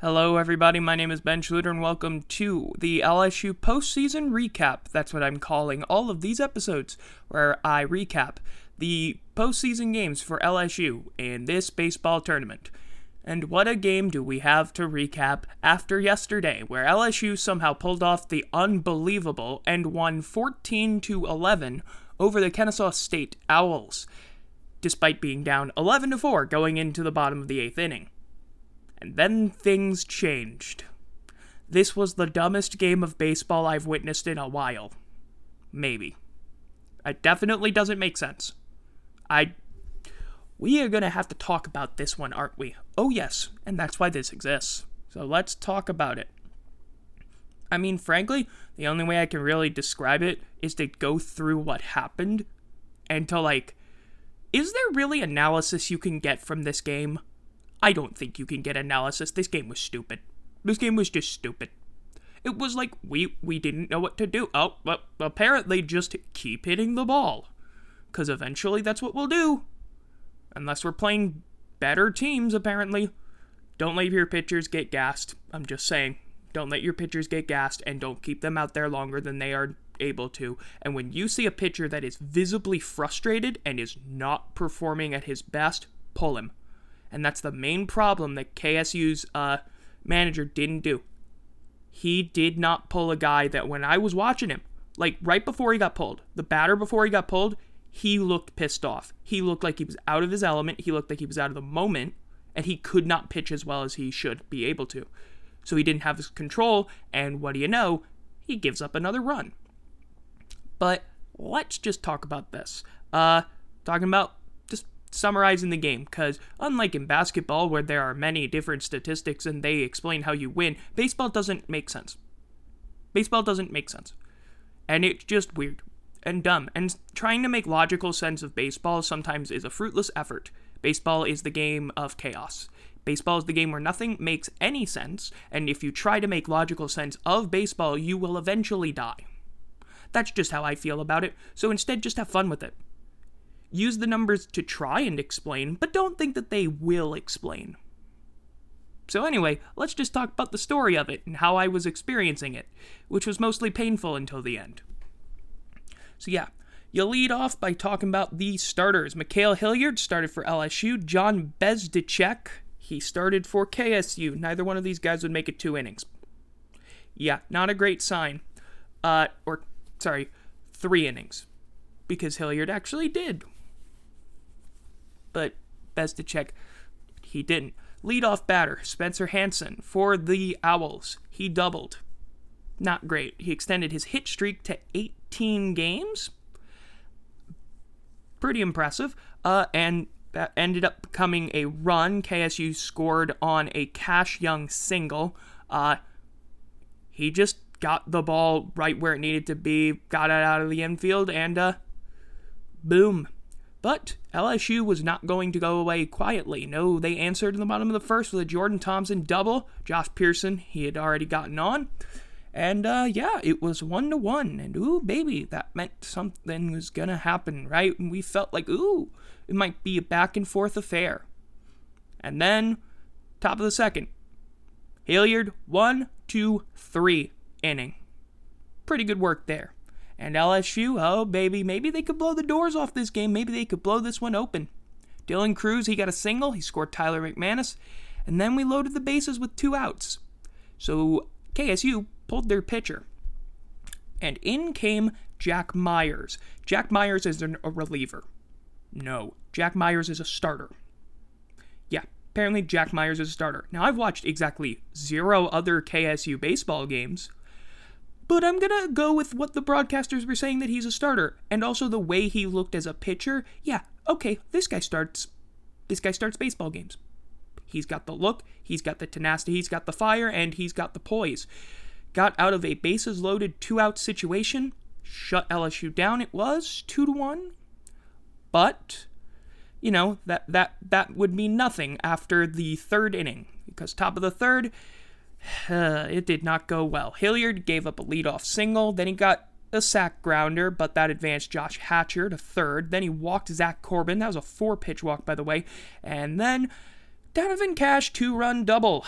Hello, everybody. My name is Ben Schluter, and welcome to the LSU postseason recap. That's what I'm calling all of these episodes, where I recap the postseason games for LSU in this baseball tournament. And what a game do we have to recap after yesterday, where LSU somehow pulled off the unbelievable and won 14 to 11 over the Kennesaw State Owls, despite being down 11 to 4 going into the bottom of the eighth inning. And then things changed. This was the dumbest game of baseball I've witnessed in a while. Maybe. It definitely doesn't make sense. I. We are gonna have to talk about this one, aren't we? Oh, yes, and that's why this exists. So let's talk about it. I mean, frankly, the only way I can really describe it is to go through what happened and to, like, is there really analysis you can get from this game? I don't think you can get analysis. This game was stupid. This game was just stupid. It was like we we didn't know what to do. Oh, well, apparently just keep hitting the ball. Cuz eventually that's what we'll do. Unless we're playing better teams apparently. Don't let your pitchers get gassed. I'm just saying. Don't let your pitchers get gassed and don't keep them out there longer than they are able to. And when you see a pitcher that is visibly frustrated and is not performing at his best, pull him and that's the main problem that KSU's uh, manager didn't do. He did not pull a guy that when I was watching him, like right before he got pulled, the batter before he got pulled, he looked pissed off. He looked like he was out of his element. He looked like he was out of the moment, and he could not pitch as well as he should be able to. So he didn't have his control, and what do you know? He gives up another run. But let's just talk about this. Uh, talking about summarizing the game because unlike in basketball where there are many different statistics and they explain how you win baseball doesn't make sense. Baseball doesn't make sense. And it's just weird and dumb. And trying to make logical sense of baseball sometimes is a fruitless effort. Baseball is the game of chaos. Baseball is the game where nothing makes any sense, and if you try to make logical sense of baseball, you will eventually die. That's just how I feel about it, so instead just have fun with it. Use the numbers to try and explain, but don't think that they will explain. So, anyway, let's just talk about the story of it and how I was experiencing it, which was mostly painful until the end. So, yeah, you lead off by talking about the starters. Ma'Khail Hilliard started for LSU, John Bezdicek, he started for KSU. Neither one of these guys would make it two innings. Yeah, not a great sign. Uh, or, sorry, three innings. Because Hilliard actually did but Bezdicek he didn't. Leadoff batter, Spencer Hansen for the Owls. He doubled. Not great. He extended his hit streak to 18 games. Pretty impressive. Uh, and that ended up becoming a run. KSU scored on a Cash Young single. Uh, he just got the ball right where it needed to be, got it out of the infield, and uh, boom. But LSU was not going to go away quietly. No, they answered in the bottom of the first with a Jordan Thompson double. Josh Pearson, he had already gotten on. And uh, yeah, it was one to one. And ooh, baby, that meant something was going to happen, right? And we felt like, ooh, it might be a back and forth affair. And then, top of the second, Hilliard, one, two, three inning. Pretty good work there. And LSU, oh baby, maybe they could blow the doors off this game. Maybe they could blow this one open. Dylan Crews, he got a single. He scored Tyler McManus. And then we loaded the bases with two outs. So KSU pulled their pitcher. And in came Jack Myers. Jack Myers is a reliever. No, Jack Myers is a starter. Yeah, apparently Jack Myers is a starter. Now, I've watched exactly zero other KSU baseball games, but I'm gonna go with what the broadcasters were saying that he's a starter, and also the way he looked as a pitcher. Yeah, okay, this guy starts. This guy starts baseball games. He's got the look, he's got the tenacity, he's got the fire, and he's got the poise. Got out of a bases loaded two out situation, shut LSU down. It was two to one, but you know that that that would mean nothing after the third inning because top of the third it did not go well. Hilliard gave up a leadoff single, then he got a sac grounder, but that advanced Josh Hatcher to third. Then he walked Zach Corbin. That was a four pitch walk, by the way. And then Donovan Cash two run double.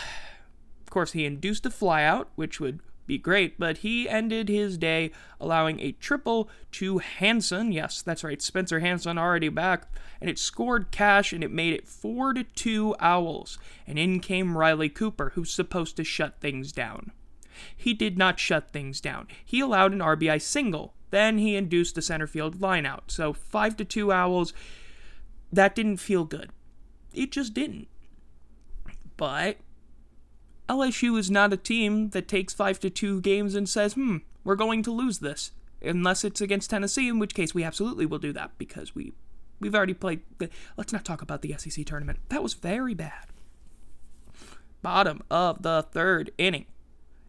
Of course, he induced a flyout, which would be great, but he ended his day allowing a triple to Hanson. Yes, that's right, Spencer Hanson already back, and it scored cash and it made it 4 to 2 Owls. And in came Riley Cooper, who's supposed to shut things down. He did not shut things down. He allowed an RBI single. Then he induced a center field lineout. So 5 to 2 Owls. That didn't feel good. It just didn't. But LSU is not a team that takes 5 to 2 games and says, "Hmm, we're going to lose this." Unless it's against Tennessee, in which case we absolutely will do that because we we've already played the, let's not talk about the SEC tournament. That was very bad. Bottom of the third inning.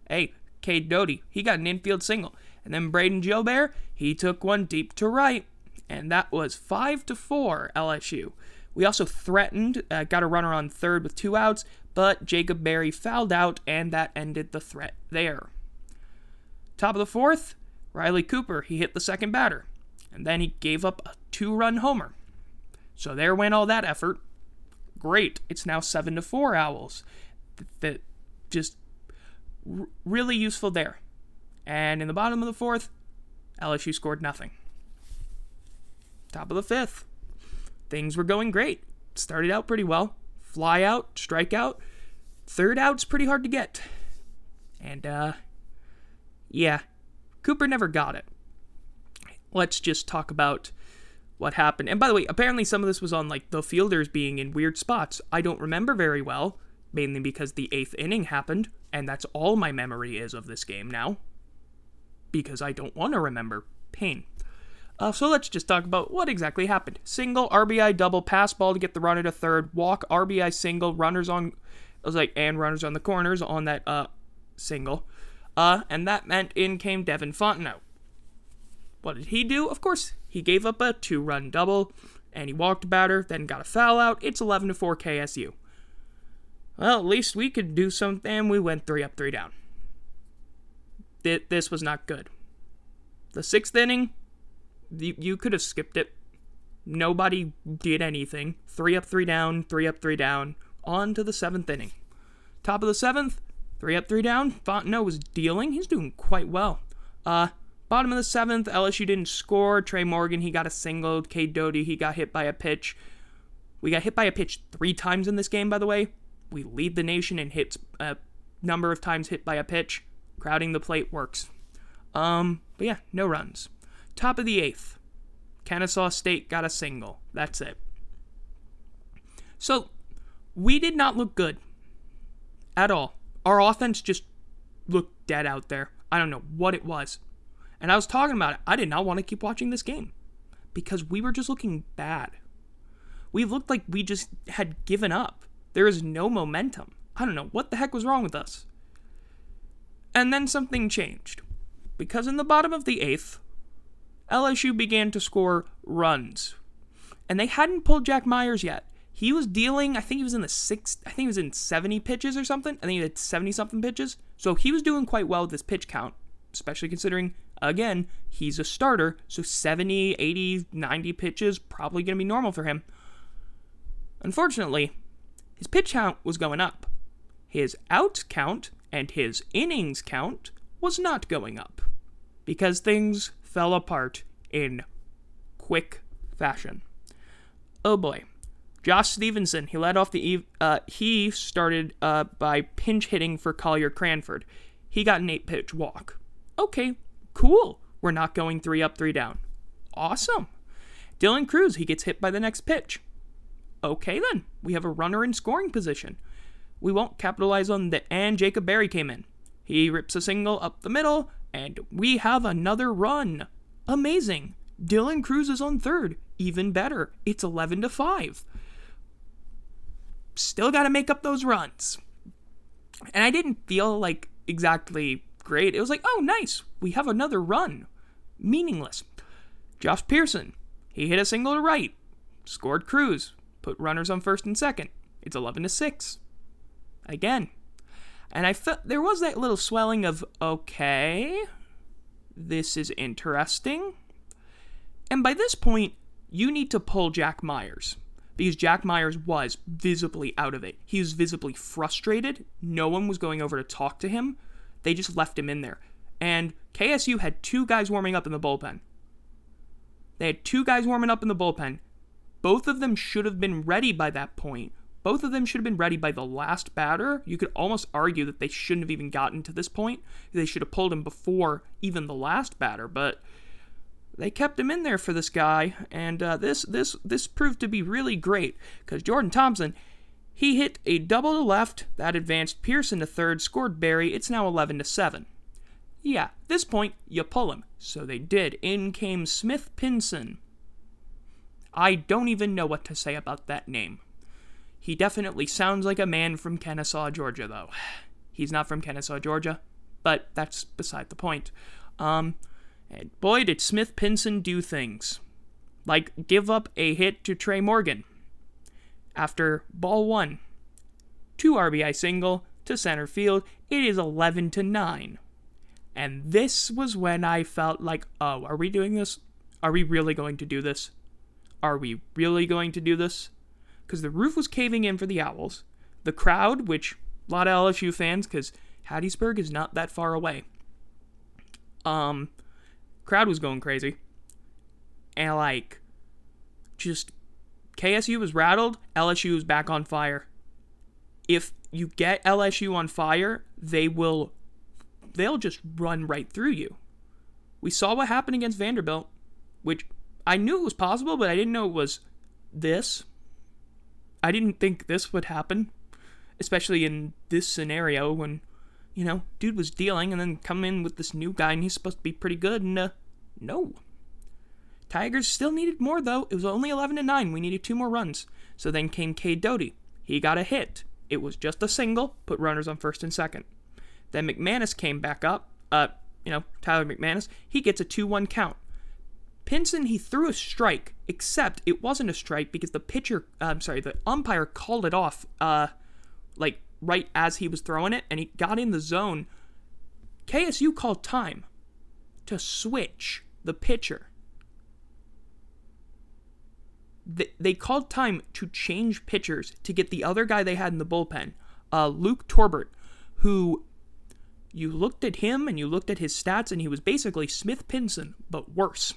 Hey, Cade Doughty, he got an infield single. And then Brayden Jobert, he took one deep to right. And that was 5 to 4 LSU. We also threatened, uh, got a runner on third with two outs, but Jacob Berry fouled out, and that ended the threat there. Top of the fourth, Riley Cooper, he hit the second batter, and then he gave up a two run homer. So there went all that effort. Great. It's now 7 to 4 Owls. That just r- really useful there. And in the bottom of the fourth, LSU scored nothing. Top of the fifth, things were going great. Started out pretty well. Fly out, strike out. Third out's pretty hard to get. And, uh, yeah, Cooper never got it. Let's just talk about what happened. And by the way, apparently some of this was on like the fielders being in weird spots. I don't remember very well, mainly because the eighth inning happened, and that's all my memory is of this game now. Because I don't want to remember pain. Uh, so let's just talk about what exactly happened. Single, RBI, double, pass ball to get the runner to third, walk, RBI, single, runners on, I was like, and runners on the corners on that uh, single. Uh, and that meant in came Devin Fontenot. What did he do? Of course, he gave up a two run double, and he walked a batter, then got a foul out. It's 11 to 4 KSU. Well, at least we could do something. We went three up, three down. This was not good. The sixth inning, you, you could have skipped it. Nobody did anything. Three up, three down, three up, three down. On to the seventh inning. Top of the seventh, three up, three down. Fontenot was dealing. He's doing quite well. Uh, bottom of the seventh, LSU didn't score. Trey Morgan, he got a single. Cade Doughty, he got hit by a pitch. We got hit by a pitch three times in this game, by the way. We lead the nation in hits, a uh, number of times hit by a pitch. Crowding the plate works. Um, but yeah, no runs. Top of the eighth, Kennesaw State got a single. That's it. So, we did not look good at all. Our offense just looked dead out there. I don't know what it was. And I was talking about it. I did not want to keep watching this game because we were just looking bad. We looked like we just had given up. There is no momentum. I don't know what the heck was wrong with us. And then something changed. Because in the bottom of the eighth, LSU began to score runs. And they hadn't pulled Jack Myers yet. He was dealing, I think he was in the six, I think he was in 70 pitches or something. I think he had 70 something pitches. So he was doing quite well with this pitch count, especially considering, again, he's a starter. So 70, 80, 90 pitches, probably going to be normal for him. Unfortunately, his pitch count was going up. His out count and his innings count was not going up because things fell apart in quick fashion. Oh boy. Josh Stevenson, he led off the uh, he started uh, by pinch hitting for Collier Cranford. He got an eight pitch walk. Okay, cool. We're not going three up, three down. Awesome. Dylan Crews, he gets hit by the next pitch. Okay then, we have a runner in scoring position. We won't capitalize on that. and Jacob Berry came in. He rips a single up the middle, and we have another run. Amazing. Dylan Crews is on third. Even better. It's 11 to 5. Still got to make up those runs. And I didn't feel like exactly great. It was like, oh, nice. We have another run. Meaningless. Josh Pearson. He hit a single to right. Scored Crews. Put runners on first and second. It's 11 to 6. Again, and I felt there was that little swelling of, okay, this is interesting. And by this point, you need to pull Jack Myers because Jack Myers was visibly out of it. He was visibly frustrated. No one was going over to talk to him. They just left him in there. And KSU had two guys warming up in the bullpen. They had two guys warming up in the bullpen. Both of them should have been ready by that point. Both of them should have been ready by the last batter. You could almost argue that they shouldn't have even gotten to this point. They should have pulled him before even the last batter, but they kept him in there for this guy, and uh, this this this proved to be really great because Jordan Thompson, he hit a double to left that advanced Pearson to third, scored Berry. It's now 11 to seven. Yeah, this point you pull him. So they did. In came Smith Pinson. I don't even know what to say about that name. He definitely sounds like a man from Kennesaw, Georgia, though. He's not from Kennesaw, Georgia, but that's beside the point. Um, and boy, did Smith Pinson do things. Like give up a hit to Trey Morgan. After ball one, two RBI single to center field, it is 11 to 9. And this was when I felt like, oh, are we doing this? Are we really going to do this? Are we really going to do this? Because the roof was caving in for the Owls. The crowd, which a lot of LSU fans, because Hattiesburg is not that far away. Um, crowd was going crazy. And like, just KSU was rattled. LSU was back on fire. If you get LSU on fire, they will they'll just run right through you. We saw what happened against Vanderbilt, which I knew it was possible, but I didn't know it was this. I didn't think this would happen, especially in this scenario when, you know, dude was dealing and then come in with this new guy and he's supposed to be pretty good and uh, no. Tigers still needed more though. It was only 11 to 9. We needed two more runs. So then came Cade Doughty. He got a hit. It was just a single, put runners on first and second. Then McManus came back up. Uh, you know, Tyler McManus. He gets a 2 1 count. Pinson, he threw a strike, except it wasn't a strike because the pitcher, uh, I'm sorry, the umpire called it off, uh, like right as he was throwing it, and he got in the zone. KSU called time to switch the pitcher. They called time to change pitchers to get the other guy they had in the bullpen, uh, Luke Torbert, who you looked at him and you looked at his stats, and he was basically Smith Pinson, but worse.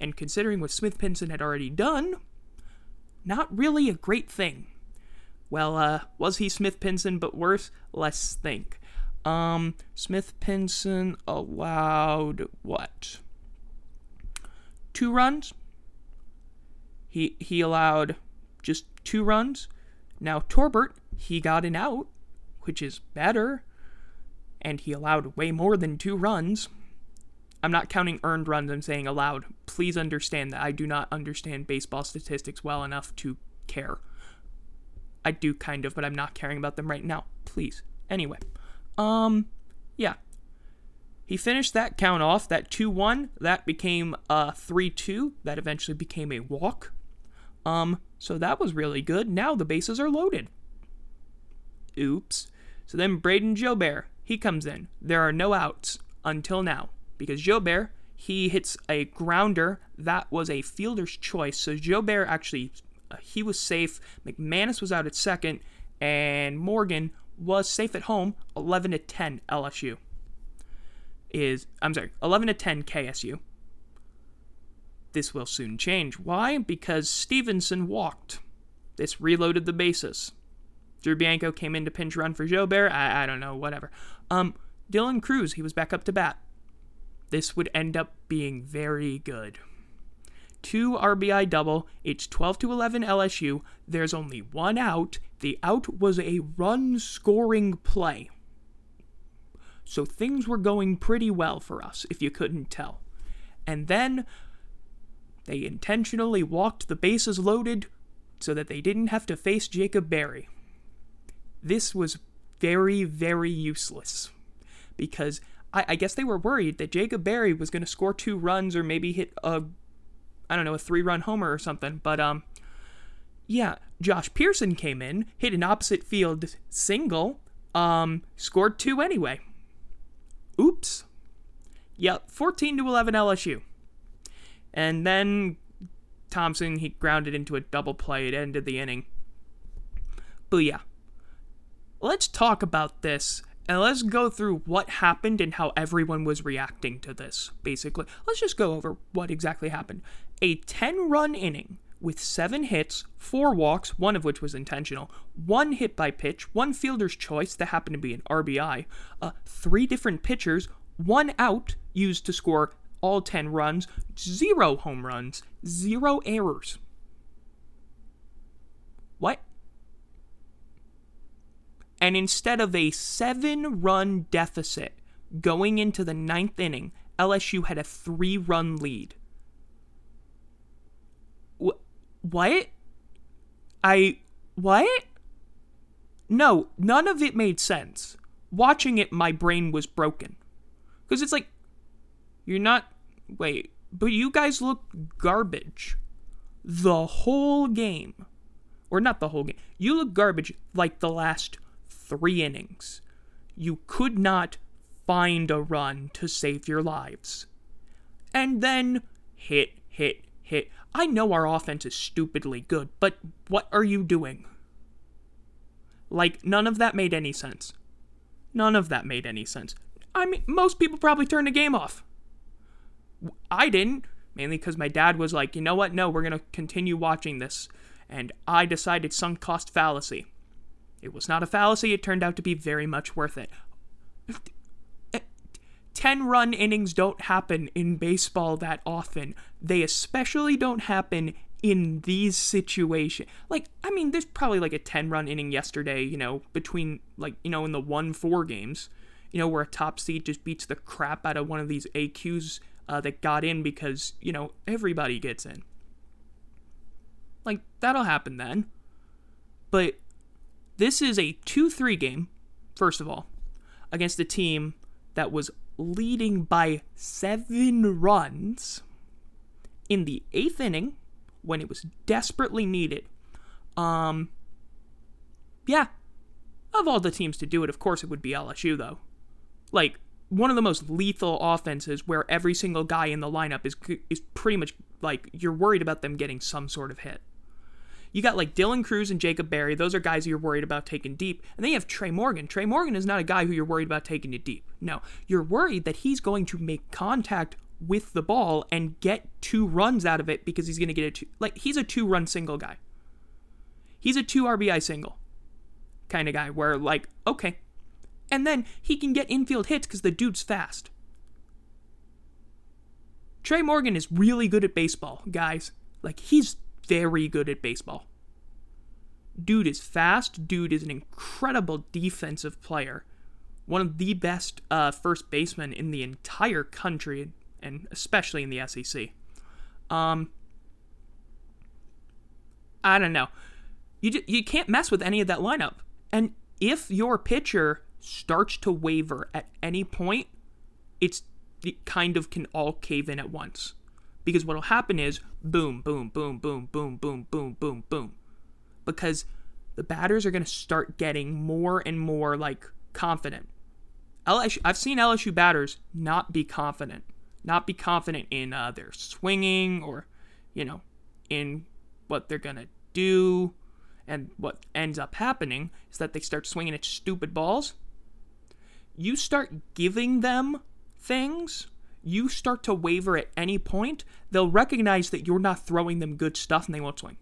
And considering what Smith Pinson had already done, not really a great thing. Well, uh, was he Smith Pinson but worse? Let's think. Um, Smith Pinson allowed what? Two runs? He he allowed just two runs. Now Torbert, he got an out, which is better and he allowed way more than two runs. I'm not counting earned runs, I'm saying allowed. Please understand that I do not understand baseball statistics well enough to care. I do kind of, but I'm not caring about them right now. Please. Anyway, um, yeah. He finished that count off, that 2 1. That became a 3 2. That eventually became a walk. Um, so that was really good. Now the bases are loaded. Oops. So then Brayden Jobert, he comes in. There are no outs until now because Jobert he hits a grounder that was a fielder's choice. So Jobert actually uh, he was safe. McManus was out at second, and Morgan was safe at home. 11 to 10 LSU is I'm sorry 11 to 10 KSU. This will soon change. Why? Because Stevenson walked. This reloaded the bases. Drew Bianco came in to pinch run for Jobert. I, I don't know, whatever. Um, Dylan Crews, he was back up to bat. This would end up being very good. Two RBI double. It's 12 to 11 LSU. There's only one out. The out was a run scoring play. So things were going pretty well for us, if you couldn't tell. And then they intentionally walked the bases loaded so that they didn't have to face Jacob Berry. This was very, very useless because I, I guess they were worried that Jacob Berry was going to score two runs or maybe hit a, I don't know, a three run homer or something. But, um, yeah, Josh Pearson came in, hit an opposite field single, um, scored two anyway. Oops. Yep, 14 to 11 LSU. And then Thompson, he grounded into a double play. It ended the inning. But yeah, let's talk about this and let's go through what happened and how everyone was reacting to this, basically. Let's just go over what exactly happened. A 10 run inning with seven hits, four walks, one of which was intentional, one hit by pitch, one fielder's choice that happened to be an RBI, uh, three different pitchers, one out used to score all 10 runs, zero home runs, zero errors. What? And instead of a seven run deficit going into the ninth inning, LSU had a three run lead. Wh- what? I. What? No, none of it made sense. Watching it, my brain was broken. Because it's like, you're not. Wait, but you guys look garbage. The whole game. Or not the whole game. You look garbage like the last three innings. You could not find a run to save your lives. And then hit, hit, hit. I know our offense is stupidly good, but what are you doing? Like, none of that made any sense. None of that made any sense. I mean, most people probably turned the game off. I didn't, mainly because my dad was like, you know what? No, we're going to continue watching this. And I decided sunk cost fallacy. It was not a fallacy, it turned out to be very much worth it. 10 run innings don't happen in baseball that often. They especially don't happen in these situations. Like, I mean, there's probably like a 10 run inning yesterday, you know, between, like, you know, in the 1 4 games, you know, where a top seed just beats the crap out of one of these AQs uh, that got in because, you know, everybody gets in. Like, that'll happen then. But this is a 2 3 game, first of all, against a team that was leading by seven runs in the eighth inning when it was desperately needed. Um, yeah, of all the teams to do it, of course it would be LSU, though. Like, one of the most lethal offenses where every single guy in the lineup is is pretty much like you're worried about them getting some sort of hit. You got like Dylan Crews and Jacob Berry. Those are guys you're worried about taking deep. And then you have Trey Morgan. Trey Morgan is not a guy who you're worried about taking it deep. No, you're worried that he's going to make contact with the ball and get two runs out of it because he's going to get a two. Like, he's a two run single guy. He's a two RBI single kind of guy where, like, okay. And then he can get infield hits because the dude's fast. Trey Morgan is really good at baseball, guys. Like, he's very good at baseball. Dude is fast. Dude is an incredible defensive player. One of the best uh, first basemen in the entire country, and especially in the SEC. Um, I don't know. You, you can't mess with any of that lineup. And if your pitcher starts to waver at any point, it's it kind of can all cave in at once. Because what'll happen is boom, boom, boom, boom, boom, boom, boom, boom, boom. Because the batters are going to start getting more and more like confident. LSU, I've seen LSU batters not be confident, not be confident in uh, their swinging or, you know, in what they're going to do. And what ends up happening is that they start swinging at stupid balls. You start giving them things you start to waver at any point, they'll recognize that you're not throwing them good stuff and they won't swing.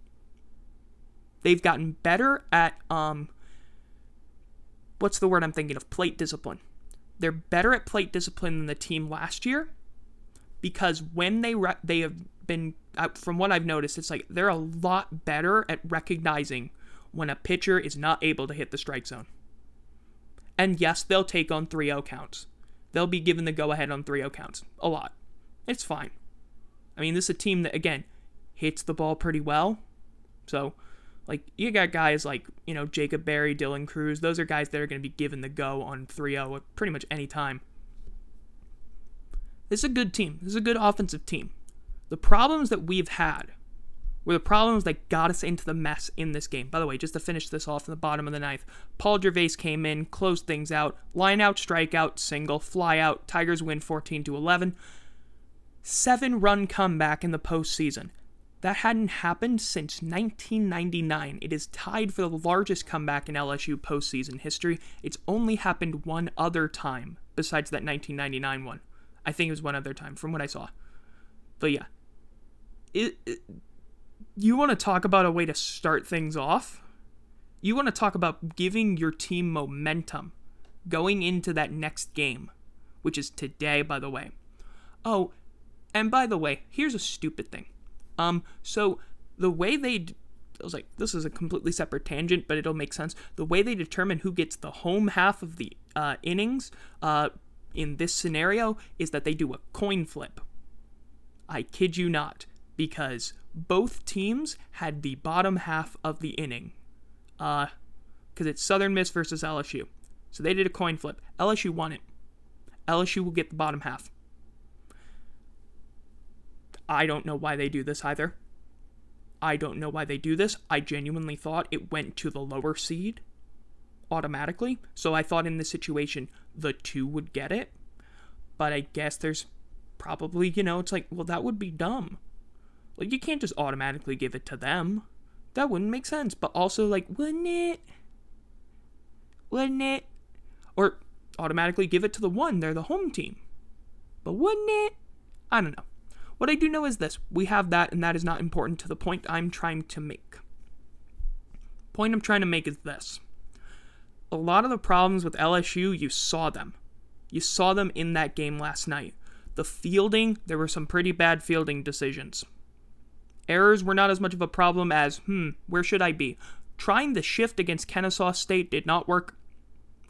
They've gotten better at um what's the word I'm thinking of? Plate discipline. They're better at plate discipline than the team last year because when they re- they have been uh, from what I've noticed, it's like they're a lot better at recognizing when a pitcher is not able to hit the strike zone. And yes, they'll take on 3-0 counts they'll be given the go ahead on 3 0 counts. A lot. It's fine. I mean, this is a team that, again, hits the ball pretty well. So, like, you got guys like, you know, Jacob Berry, Dylan Crews. Those are guys that are going to be given the go on 3 0 at pretty much any time. This is a good team. This is a good offensive team. The problems that we've had were the problems that got us into the mess in this game. By the way, just to finish this off in the bottom of the ninth, Paul Gervase came in, closed things out, line out, strikeout, single, fly out. Tigers win 14 to 11. Seven run comeback in the postseason. That hadn't happened since 1999. It is tied for the largest comeback in LSU postseason history. It's only happened one other time besides that 1999 one. I think it was one other time from what I saw. But yeah. It, it you want to talk about a way to start things off? You want to talk about giving your team momentum going into that next game, which is today, by the way. Oh, and by the way, here's a stupid thing. Um, so the way they, d- I was like, this is a completely separate tangent, but it'll make sense. The way they determine who gets the home half of the uh, innings, uh, in this scenario, is that they do a coin flip. I kid you not, because both teams had the bottom half of the inning. Uh, because it's Southern Miss versus LSU. So they did a coin flip. LSU won it. LSU will get the bottom half. I don't know why they do this either. I don't know why they do this. I genuinely thought it went to the lower seed automatically. So I thought in this situation the two would get it. But I guess there's probably, you know, it's like, well, that would be dumb. Like, you can't just automatically give it to them. That wouldn't make sense. But also, like, wouldn't it? Wouldn't it? Or automatically give it to the one, they're the home team. But wouldn't it? I don't know. What I do know is this we have that, and that is not important to the point I'm trying to make. Point I'm trying to make is this. A lot of the problems with LSU, you saw them. You saw them in that game last night. The fielding, there were some pretty bad fielding decisions. Errors were not as much of a problem as, hmm, where should I be? Trying the shift against Kennesaw State did not work.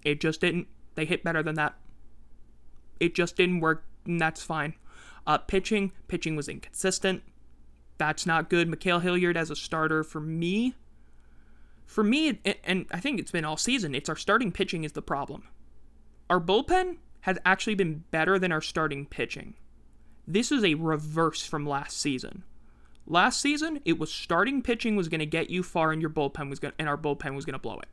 It just didn't. They hit better than that. It just didn't work, and that's fine. Uh, pitching, pitching was inconsistent. That's not good. Ma'Khail Hilliard as a starter for me. For me, and I think it's been all season, it's our starting pitching is the problem. Our bullpen has actually been better than our starting pitching. This is a reverse from last season. Last season, it was starting pitching was going to get you far, and your bullpen was going, and our bullpen was going to blow it.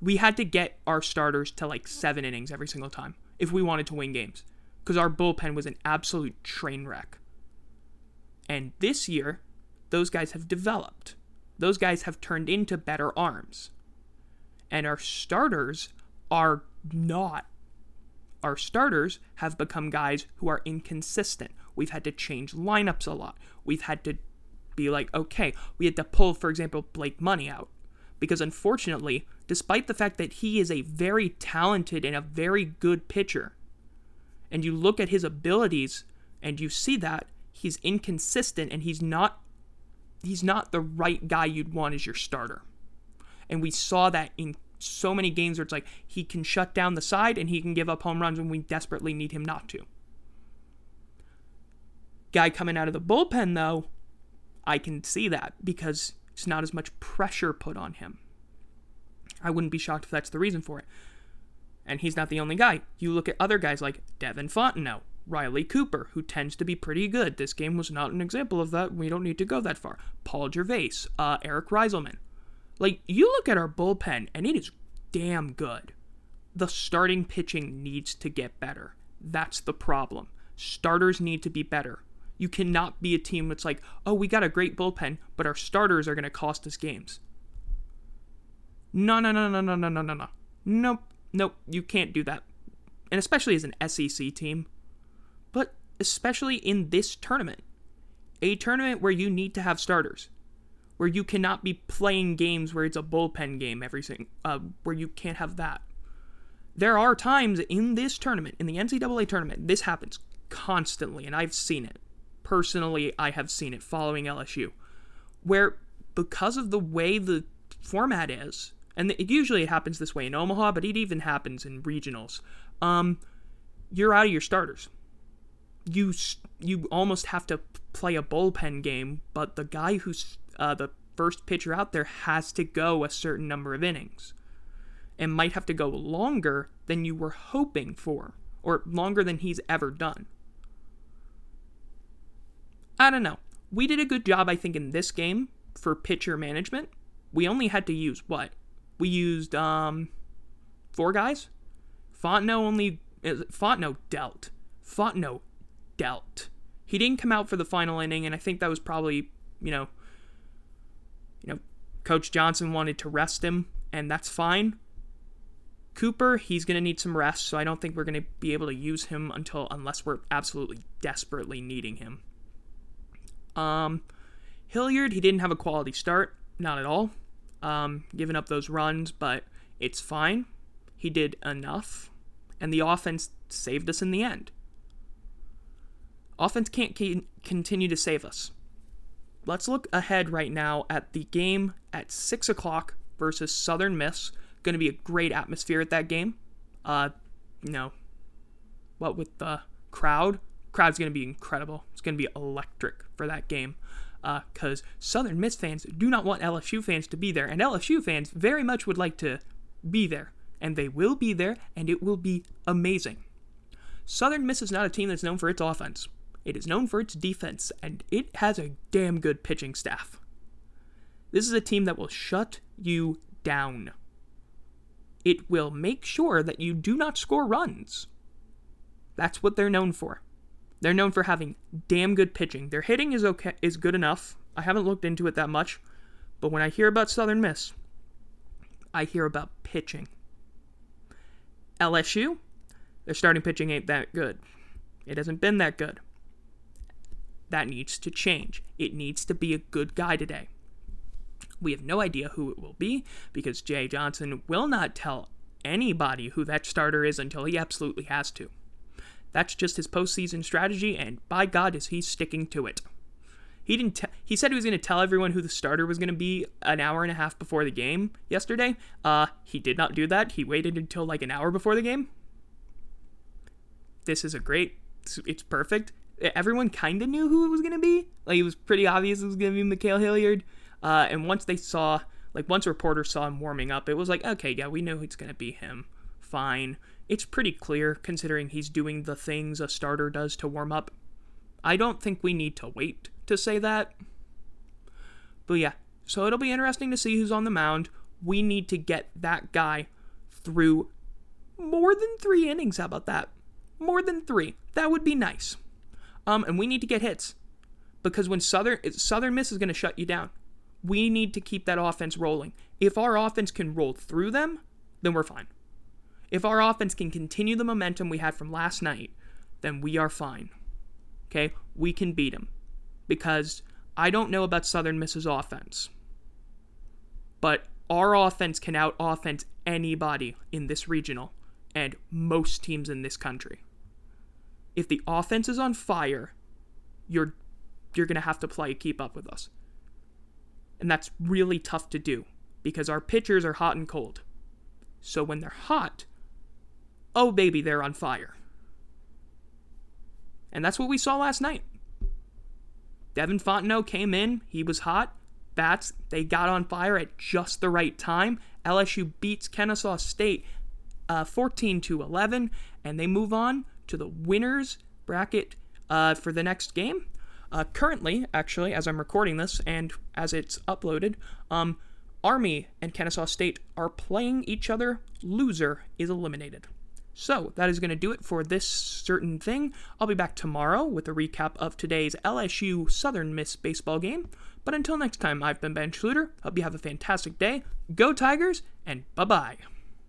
We had to get our starters to like seven innings every single time if we wanted to win games because our bullpen was an absolute train wreck. And this year, those guys have developed. Those guys have turned into better arms. And our starters are not. Our starters have become guys who are inconsistent. We've had to change lineups a lot. We've had to be like, okay, we had to pull, for example, Blake Money out. Because unfortunately, despite the fact that he is a very talented and a very good pitcher, and you look at his abilities and you see that he's inconsistent and he's not he's not the right guy you'd want as your starter. And we saw that in so many games where it's like he can shut down the side and he can give up home runs when we desperately need him not to. Guy coming out of the bullpen though, I can see that because it's not as much pressure put on him. I wouldn't be shocked if that's the reason for it. And he's not the only guy. You look at other guys like Devin Fontenot, Riley Cooper, who tends to be pretty good. This game was not an example of that. We don't need to go that far. Paul Gervase, uh, Eric Reyzelman. Like, you look at our bullpen, and it is damn good. The starting pitching needs to get better. That's the problem. Starters need to be better. You cannot be a team that's like, oh, we got a great bullpen, but our starters are going to cost us games. No, no, no, no, no, no, no, no, no. Nope nope, you can't do that. And especially as an SEC team. But especially in this tournament. A tournament where you need to have starters. Where you cannot be playing games where it's a bullpen game every single uh, where you can't have that. There are times in this tournament, in the NCAA tournament, this happens constantly, and I've seen it. Personally, I have seen it following LSU, where because of the way the format is, and it, usually it happens this way in Omaha, but it even happens in regionals. Um, you're out of your starters. You you almost have to play a bullpen game, but the guy who's uh, the first pitcher out there has to go a certain number of innings, and might have to go longer than you were hoping for, or longer than he's ever done. I don't know. We did a good job, I think, in this game for pitcher management. We only had to use what we used um, four guys. Fontenot only Fontenot dealt. Fontenot dealt. He didn't come out for the final inning, and I think that was probably, you know, you know, Coach Johnson wanted to rest him, and that's fine. Cooper, he's going to need some rest, so I don't think we're going to be able to use him until unless we're absolutely desperately needing him. Um, Hilliard, he didn't have a quality start, not at all. Um, giving up those runs, but it's fine. He did enough, and the offense saved us in the end. Offense can't continue to save us. Let's look ahead right now at the game at 6 o'clock versus Southern Miss. Going to be a great atmosphere at that game. Uh, you know, what with the crowd? Crowd's going to be incredible. It's going to be electric for that game because uh, Southern Miss fans do not want LSU fans to be there, and LSU fans very much would like to be there, and they will be there, and it will be amazing. Southern Miss is not a team that's known for its offense. It is known for its defense, and it has a damn good pitching staff. This is a team that will shut you down. It will make sure that you do not score runs. That's what they're known for. They're known for having damn good pitching. Their hitting is okay is good enough. I haven't looked into it that much, but when I hear about Southern Miss, I hear about pitching. LSU, their starting pitching ain't that good. It hasn't been that good. That needs to change. It needs to be a good guy today. We have no idea who it will be because Jay Johnson will not tell anybody who that starter is until he absolutely has to. That's just his postseason strategy, and by God, is he sticking to it. He didn't. T- he said he was going to tell everyone who the starter was going to be an hour and a half before the game yesterday. Uh, he did not do that. He waited until like an hour before the game. This is a great. It's, perfect. Everyone kind of knew who it was going to be. Like it was pretty obvious it was going to be Ma'Khail Hilliard. Uh, and once they saw, like once reporters saw him warming up, it was like, okay, yeah, we know it's going to be him. Fine it's pretty clear considering he's doing the things a starter does to warm up. I don't think we need to wait to say that. But yeah, so it'll be interesting to see who's on the mound. We need to get that guy through more than three innings. How about that? More than three. That would be nice. Um, and we need to get hits because when Southern Southern Miss is going to shut you down, we need to keep that offense rolling. If our offense can roll through them, then we're fine. If our offense can continue the momentum we had from last night, then we are fine. Okay? We can beat them. Because I don't know about Southern Miss's offense. But our offense can out offense anybody in this regional and most teams in this country. If the offense is on fire, you're you're going to have to play keep up with us. And that's really tough to do because our pitchers are hot and cold. So when they're hot, oh baby, they're on fire. And that's what we saw last night. Devin Fontenot came in, he was hot. Bats, they got on fire at just the right time. LSU beats Kennesaw State uh, 14 to 11, and they move on to the winners bracket uh, for the next game. Uh, currently, actually, as I'm recording this and as it's uploaded, um, Army and Kennesaw State are playing each other. Loser is eliminated. So, that is going to do it for this certain thing. I'll be back tomorrow with a recap of today's LSU Southern Miss baseball game. But until next time, I've been Ben Schluter. Hope you have a fantastic day. Go Tigers, and bye bye.